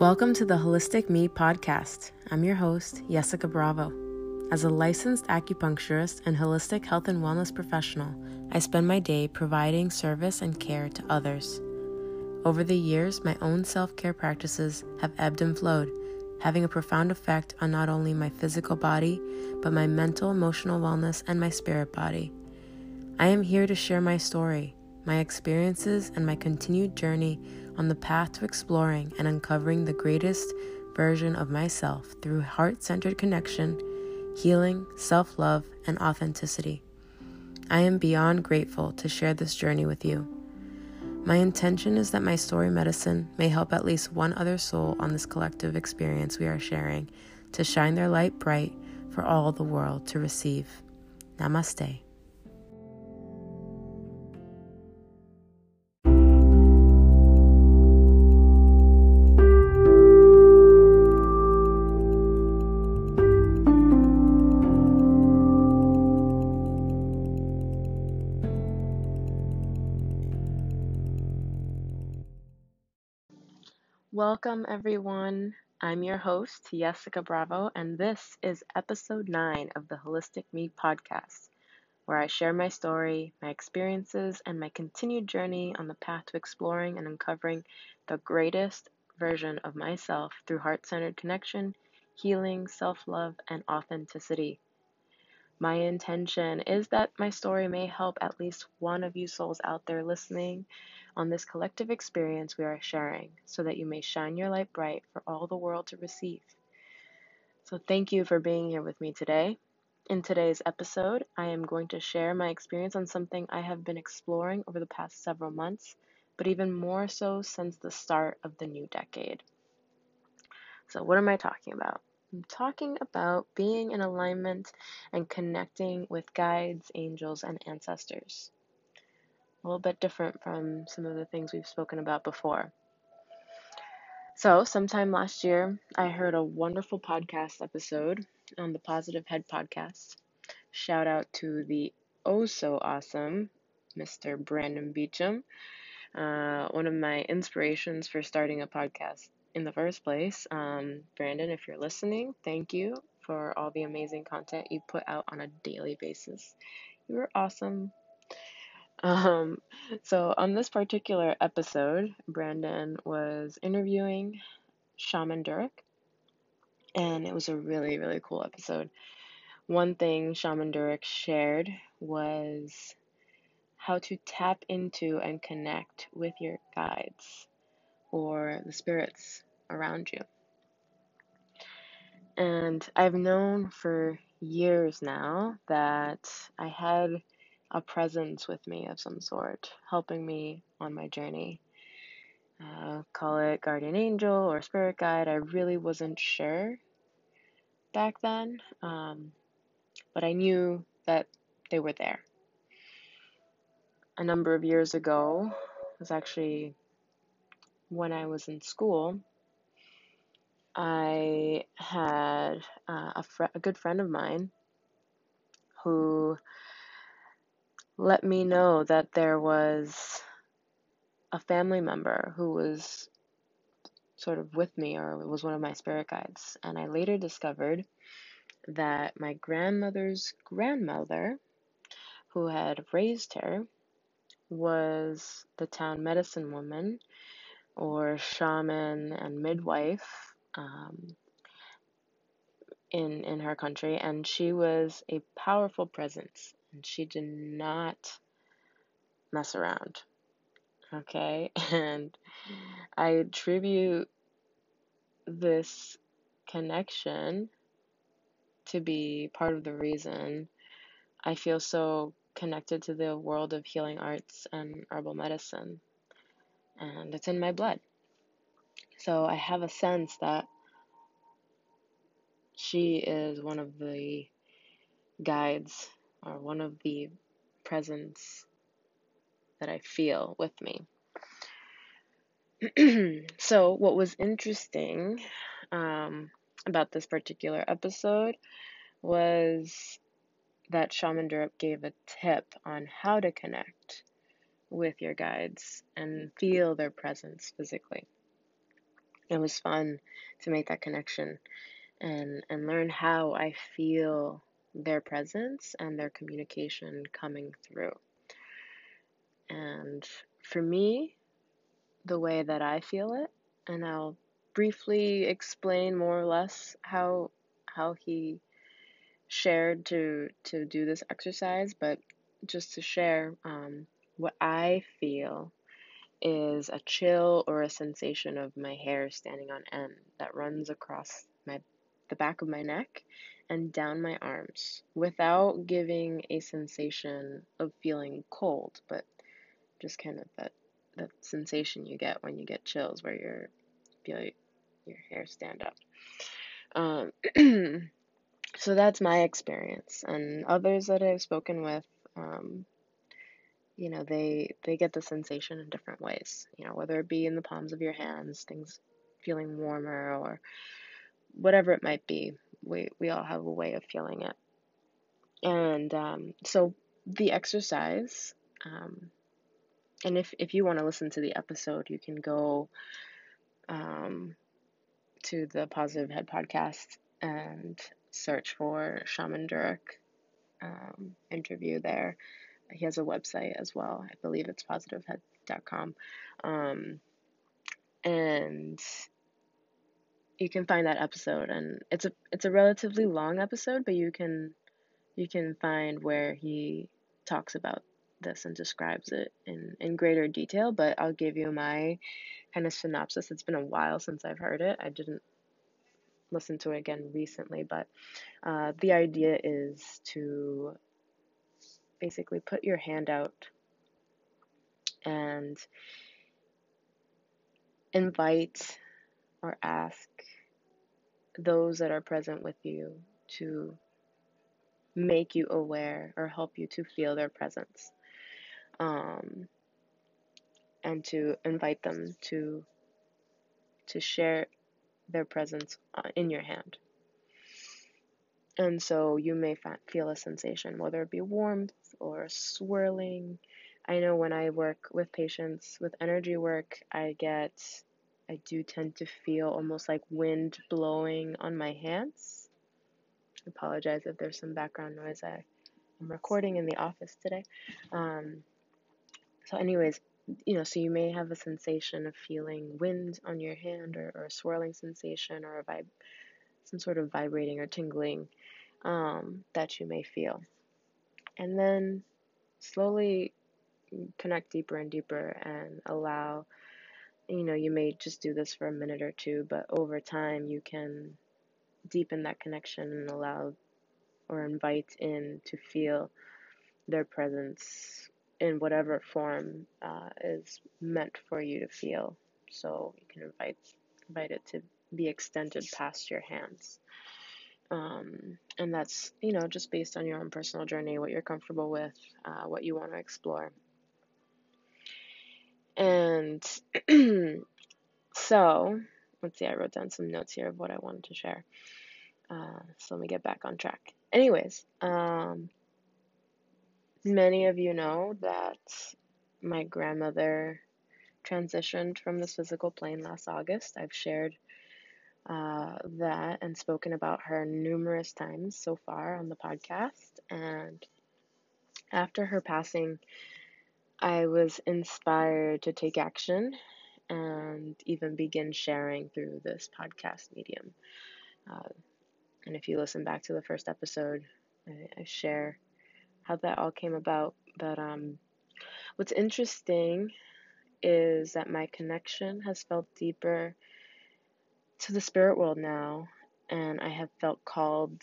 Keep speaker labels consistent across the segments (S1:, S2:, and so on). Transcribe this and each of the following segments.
S1: Welcome to the Holistic Me podcast. I'm your host, Jessica Bravo. As a licensed acupuncturist and holistic health and wellness professional, I spend my day providing service and care to others. Over the years, my own self care practices have ebbed and flowed, having a profound effect on not only my physical body, but my mental, emotional wellness, and my spirit body. I am here to share my story, my experiences, and my continued journey on the path to exploring and uncovering the greatest version of myself through heart centered connection, healing, self love, and authenticity. I am beyond grateful to share this journey with you. My intention is that my story medicine may help at least one other soul on this collective experience we are sharing to shine their light bright for all the world to receive. Namaste. Welcome, everyone. I'm your host, Jessica Bravo, and this is episode 9 of the Holistic Me podcast, where I share my story, my experiences, and my continued journey on the path to exploring and uncovering the greatest version of myself through heart centered connection, healing, self love, and authenticity. My intention is that my story may help at least one of you souls out there listening on this collective experience we are sharing so that you may shine your light bright for all the world to receive. So, thank you for being here with me today. In today's episode, I am going to share my experience on something I have been exploring over the past several months, but even more so since the start of the new decade. So, what am I talking about? I'm talking about being in alignment and connecting with guides, angels, and ancestors a little bit different from some of the things we've spoken about before. So, sometime last year, I heard a wonderful podcast episode on the Positive Head podcast. Shout out to the oh so awesome Mr. Brandon Beachum, uh, one of my inspirations for starting a podcast in the first place. Um, Brandon, if you're listening, thank you for all the amazing content you put out on a daily basis. You are awesome. Um, so on this particular episode, Brandon was interviewing Shaman Durek, and it was a really, really cool episode. One thing Shaman Durek shared was how to tap into and connect with your guides or the spirits around you. And I've known for years now that I had a presence with me of some sort, helping me on my journey. Uh, call it guardian angel or spirit guide. I really wasn't sure back then, um, but I knew that they were there. A number of years ago, it was actually when I was in school. I had uh, a, fr- a good friend of mine who let me know that there was a family member who was sort of with me or was one of my spirit guides. And I later discovered that my grandmother's grandmother, who had raised her, was the town medicine woman or shaman and midwife um, in in her country, and she was a powerful presence and she did not mess around. Okay, and I attribute this connection to be part of the reason I feel so connected to the world of healing arts and herbal medicine. And it's in my blood. So I have a sense that she is one of the guides or one of the presence that I feel with me. so, what was interesting um, about this particular episode was that Shaman Durek gave a tip on how to connect with your guides and feel their presence physically. it was fun to make that connection and and learn how I feel their presence and their communication coming through. And for me, the way that I feel it, and I'll briefly explain more or less how how he shared to to do this exercise, but just to share um, what I feel is a chill or a sensation of my hair standing on end that runs across my the back of my neck and down my arms without giving a sensation of feeling cold, but just kind of that that sensation you get when you get chills where you feel your hair stand up. Um, so that's my experience, and others that I've spoken with, um, you know, they they get the sensation in different ways. You know, whether it be in the palms of your hands, things feeling warmer, or whatever it might be. We we all have a way of feeling it, and um, so the exercise. Um, and if, if you want to listen to the episode, you can go um, to the Positive Head podcast and search for Shaman Durek um, interview there. He has a website as well. I believe it's positivehead.com. Um, and you can find that episode and it's a it's a relatively long episode, but you can you can find where he talks about this and describes it in, in greater detail, but I'll give you my kind of synopsis. It's been a while since I've heard it. I didn't listen to it again recently, but uh, the idea is to basically put your hand out and invite or ask those that are present with you to make you aware or help you to feel their presence um, and to invite them to to share their presence uh, in your hand. And so you may feel a sensation, whether it be warmth or swirling. I know when I work with patients with energy work, I get, I do tend to feel almost like wind blowing on my hands. I apologize if there's some background noise. I, I'm recording in the office today. Um, so, anyways, you know, so you may have a sensation of feeling wind on your hand or, or a swirling sensation or a vibe, some sort of vibrating or tingling um, that you may feel. And then slowly connect deeper and deeper and allow, you know, you may just do this for a minute or two, but over time you can deepen that connection and allow or invite in to feel their presence in whatever form uh, is meant for you to feel. So you can invite invite it to be extended past your hands. Um, and that's you know just based on your own personal journey, what you're comfortable with, uh, what you want to explore. And so let's see, I wrote down some notes here of what I wanted to share. Uh, so let me get back on track. Anyways, um, Many of you know that my grandmother transitioned from this physical plane last August. I've shared uh, that and spoken about her numerous times so far on the podcast. And after her passing, I was inspired to take action and even begin sharing through this podcast medium. Uh, and if you listen back to the first episode, I, I share how that all came about. But um, what's interesting is that my connection has felt deeper to the spirit world now, and I have felt called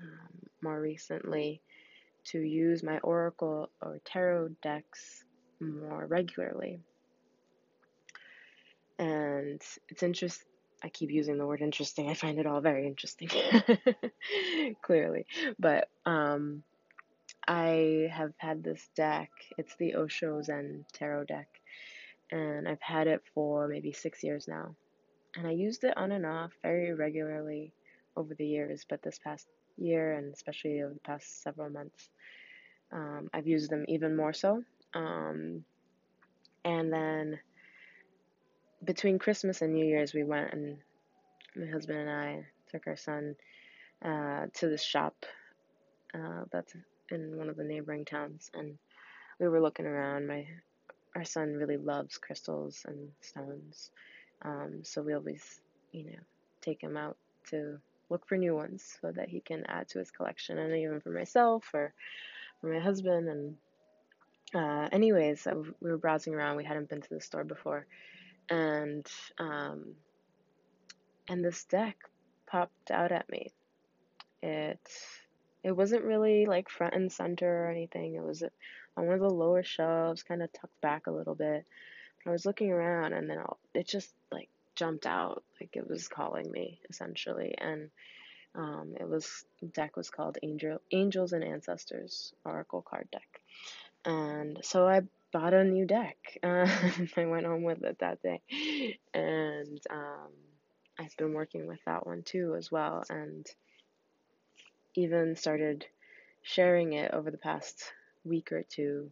S1: um, more recently to use my oracle or tarot decks more regularly. And it's interesting. I keep using the word interesting. I find it all very interesting, clearly. But um, I have had this deck. It's the Osho Zen Tarot deck, and I've had it for maybe six years now. And I used it on and off very regularly over the years, but this past year, and especially over the past several months, um, I've used them even more so. Um, and then between Christmas and New Year's, we went and my husband and I took our son uh, to the shop uh, that's in one of the neighboring towns, and we were looking around. My our son really loves crystals and stones, um, so we always, you know, take him out to look for new ones so that he can add to his collection, and even for myself or for my husband. And uh, anyways, we were browsing around. We hadn't been to the store before, and um, and this deck popped out at me. It it wasn't really like front and center or anything. It was on one of the lower shelves, kind of tucked back a little bit. I was looking around, and then it just like jumped out, like it was calling me essentially, and um, it was deck was called Angel Angels and Ancestors Oracle card deck, and so I bought a new deck. Uh, I went home with it that day, and um, I've been working with that one too as well, and even started sharing it over the past week or two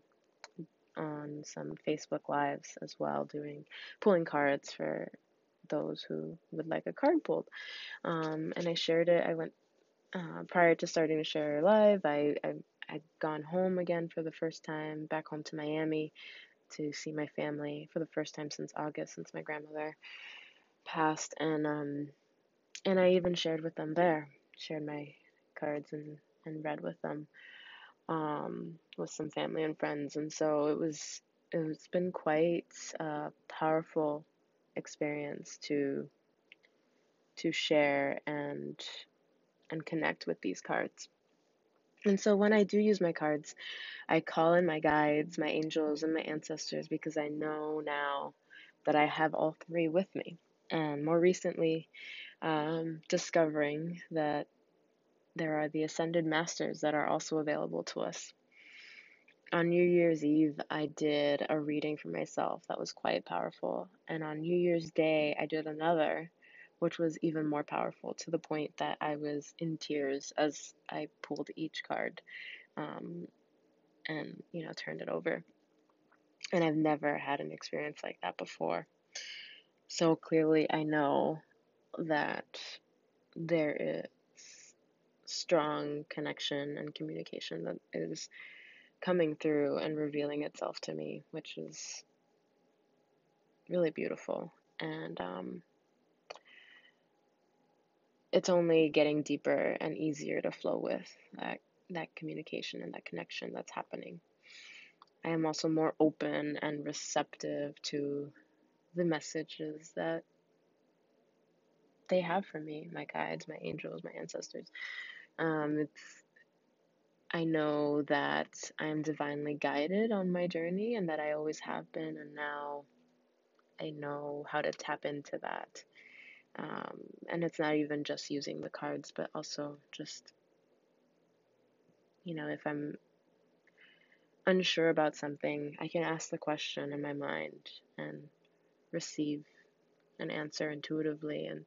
S1: on some Facebook lives as well, doing pulling cards for those who would like a card pulled. Um, and I shared it. I went uh, prior to starting to share live. I, I I'd gone home again for the first time, back home to Miami, to see my family for the first time since August, since my grandmother passed, and um, and I even shared with them there, shared my cards and and read with them, um, with some family and friends, and so it was it's been quite a powerful experience to to share and and connect with these cards. And so when I do use my cards, I call in my guides, my angels, and my ancestors because I know now that I have all three with me. And more recently, um, discovering that there are the ascended masters that are also available to us. On New Year's Eve, I did a reading for myself that was quite powerful. And on New Year's Day, I did another, which was even more powerful to the point that I was in tears as I pulled each card um, and, you know, turned it over. And I've never had an experience like that before. So clearly, I know that there is strong connection and communication that is coming through and revealing itself to me, which is really beautiful. And um, it's only getting deeper and easier to flow with that that communication and that connection that's happening. I am also more open and receptive to the messages that they have for me, my guides, my angels, my ancestors. Um, it's I know that I'm divinely guided on my journey and that I always have been, and now I know how to tap into that. Um, and it's not even just using the cards, but also just, you know, if I'm unsure about something, I can ask the question in my mind and receive an answer intuitively and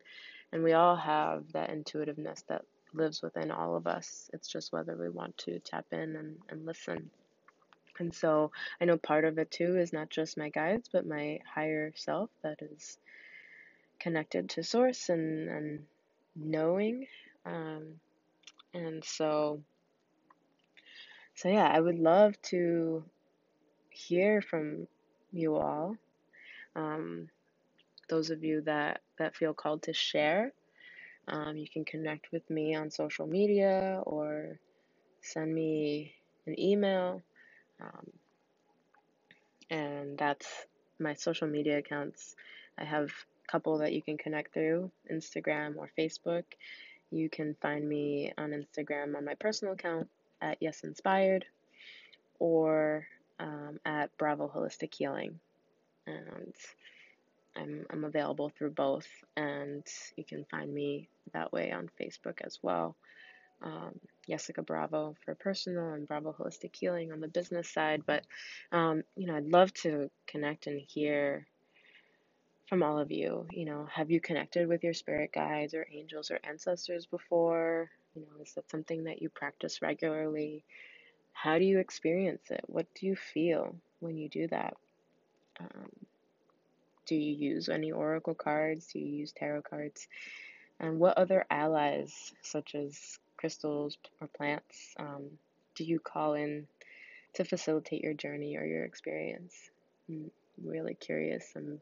S1: and we all have that intuitiveness that lives within all of us. It's just whether we want to tap in and, and listen. And so i know part of it too is not just my guides but my higher self that is connected to source and and knowing. Um, and so so yeah i would love to hear from you all um, those of you that, that feel called to share, um, you can connect with me on social media or send me an email. Um, and that's my social media accounts. I have a couple that you can connect through Instagram or Facebook. You can find me on Instagram on my personal account at Yes Inspired or um, at Bravo Holistic Healing. And I'm, I'm available through both, and you can find me that way on Facebook as well. Um, Jessica Bravo for personal and Bravo Holistic Healing on the business side. But, um, you know, I'd love to connect and hear from all of you. You know, have you connected with your spirit guides or angels or ancestors before? You know, is that something that you practice regularly? How do you experience it? What do you feel when you do that? Um, Do you use any oracle cards? Do you use tarot cards? And what other allies, such as crystals or plants, um, do you call in to facilitate your journey or your experience? I'm really curious. I'm,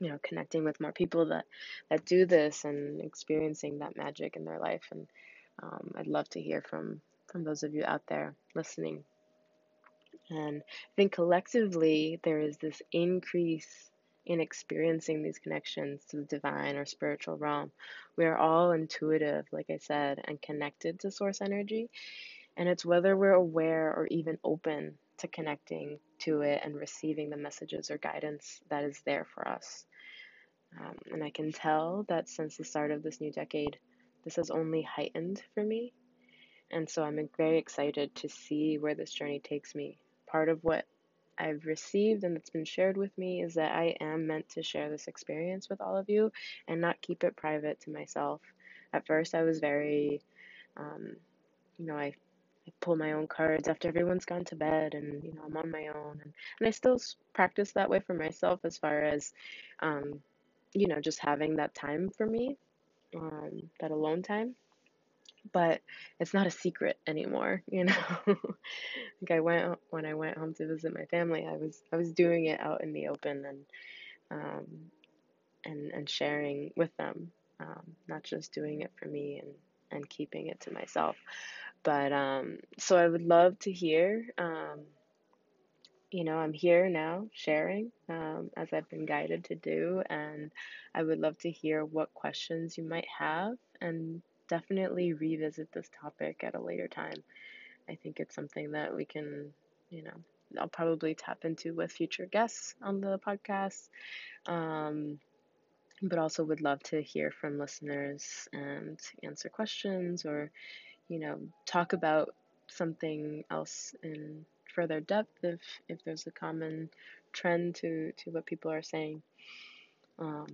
S1: you know, connecting with more people that that do this and experiencing that magic in their life. And um, I'd love to hear from from those of you out there listening. And I think collectively there is this increase in experiencing these connections to the divine or spiritual realm. We are all intuitive, like I said, and connected to source energy. And it's whether we're aware or even open to connecting to it and receiving the messages or guidance that is there for us. Um, and I can tell that since the start of this new decade, this has only heightened for me. And so I'm very excited to see where this journey takes me. Part of what I've received and that's been shared with me is that I am meant to share this experience with all of you and not keep it private to myself. At first, I was very, um, you know, I, I pull my own cards after everyone's gone to bed and, you know, I'm on my own. And, and I still practice that way for myself as far as, um, you know, just having that time for me, um, that alone time but it's not a secret anymore, you know. like I went when I went home to visit my family, I was I was doing it out in the open and um, and and sharing with them, um, not just doing it for me and and keeping it to myself. But um, so I would love to hear. Um, you know, I'm here now sharing um, as I've been guided to do, and I would love to hear what questions you might have and definitely revisit this topic at a later time. I think it's something that we can, you know, I'll probably tap into with future guests on the podcast. Um, but also would love to hear from listeners and answer questions or, you know, talk about something else in further depth if if there's a common trend to to what people are saying. Um,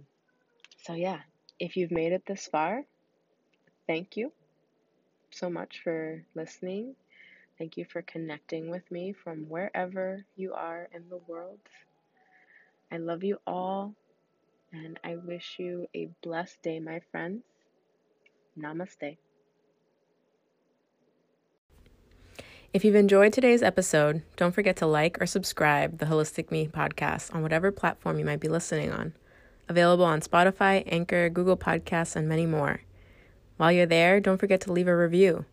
S1: so yeah, if you've made it this far, thank you so much for listening. Thank you for connecting with me from wherever you are in the world. I love you all, and I wish you a blessed day, my friends. Namaste.
S2: If you've enjoyed today's episode, don't forget to like or subscribe the Holistic Me podcast on whatever platform you might be listening on. Available on Spotify, Anchor, Google Podcasts, and many more. While you're there, don't forget to leave a review.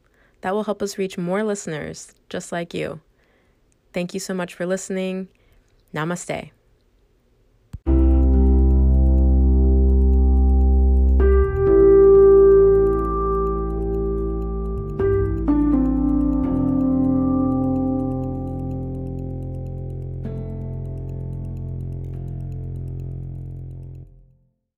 S2: That will help us reach more listeners just like you. Thank you so much for listening. Namaste.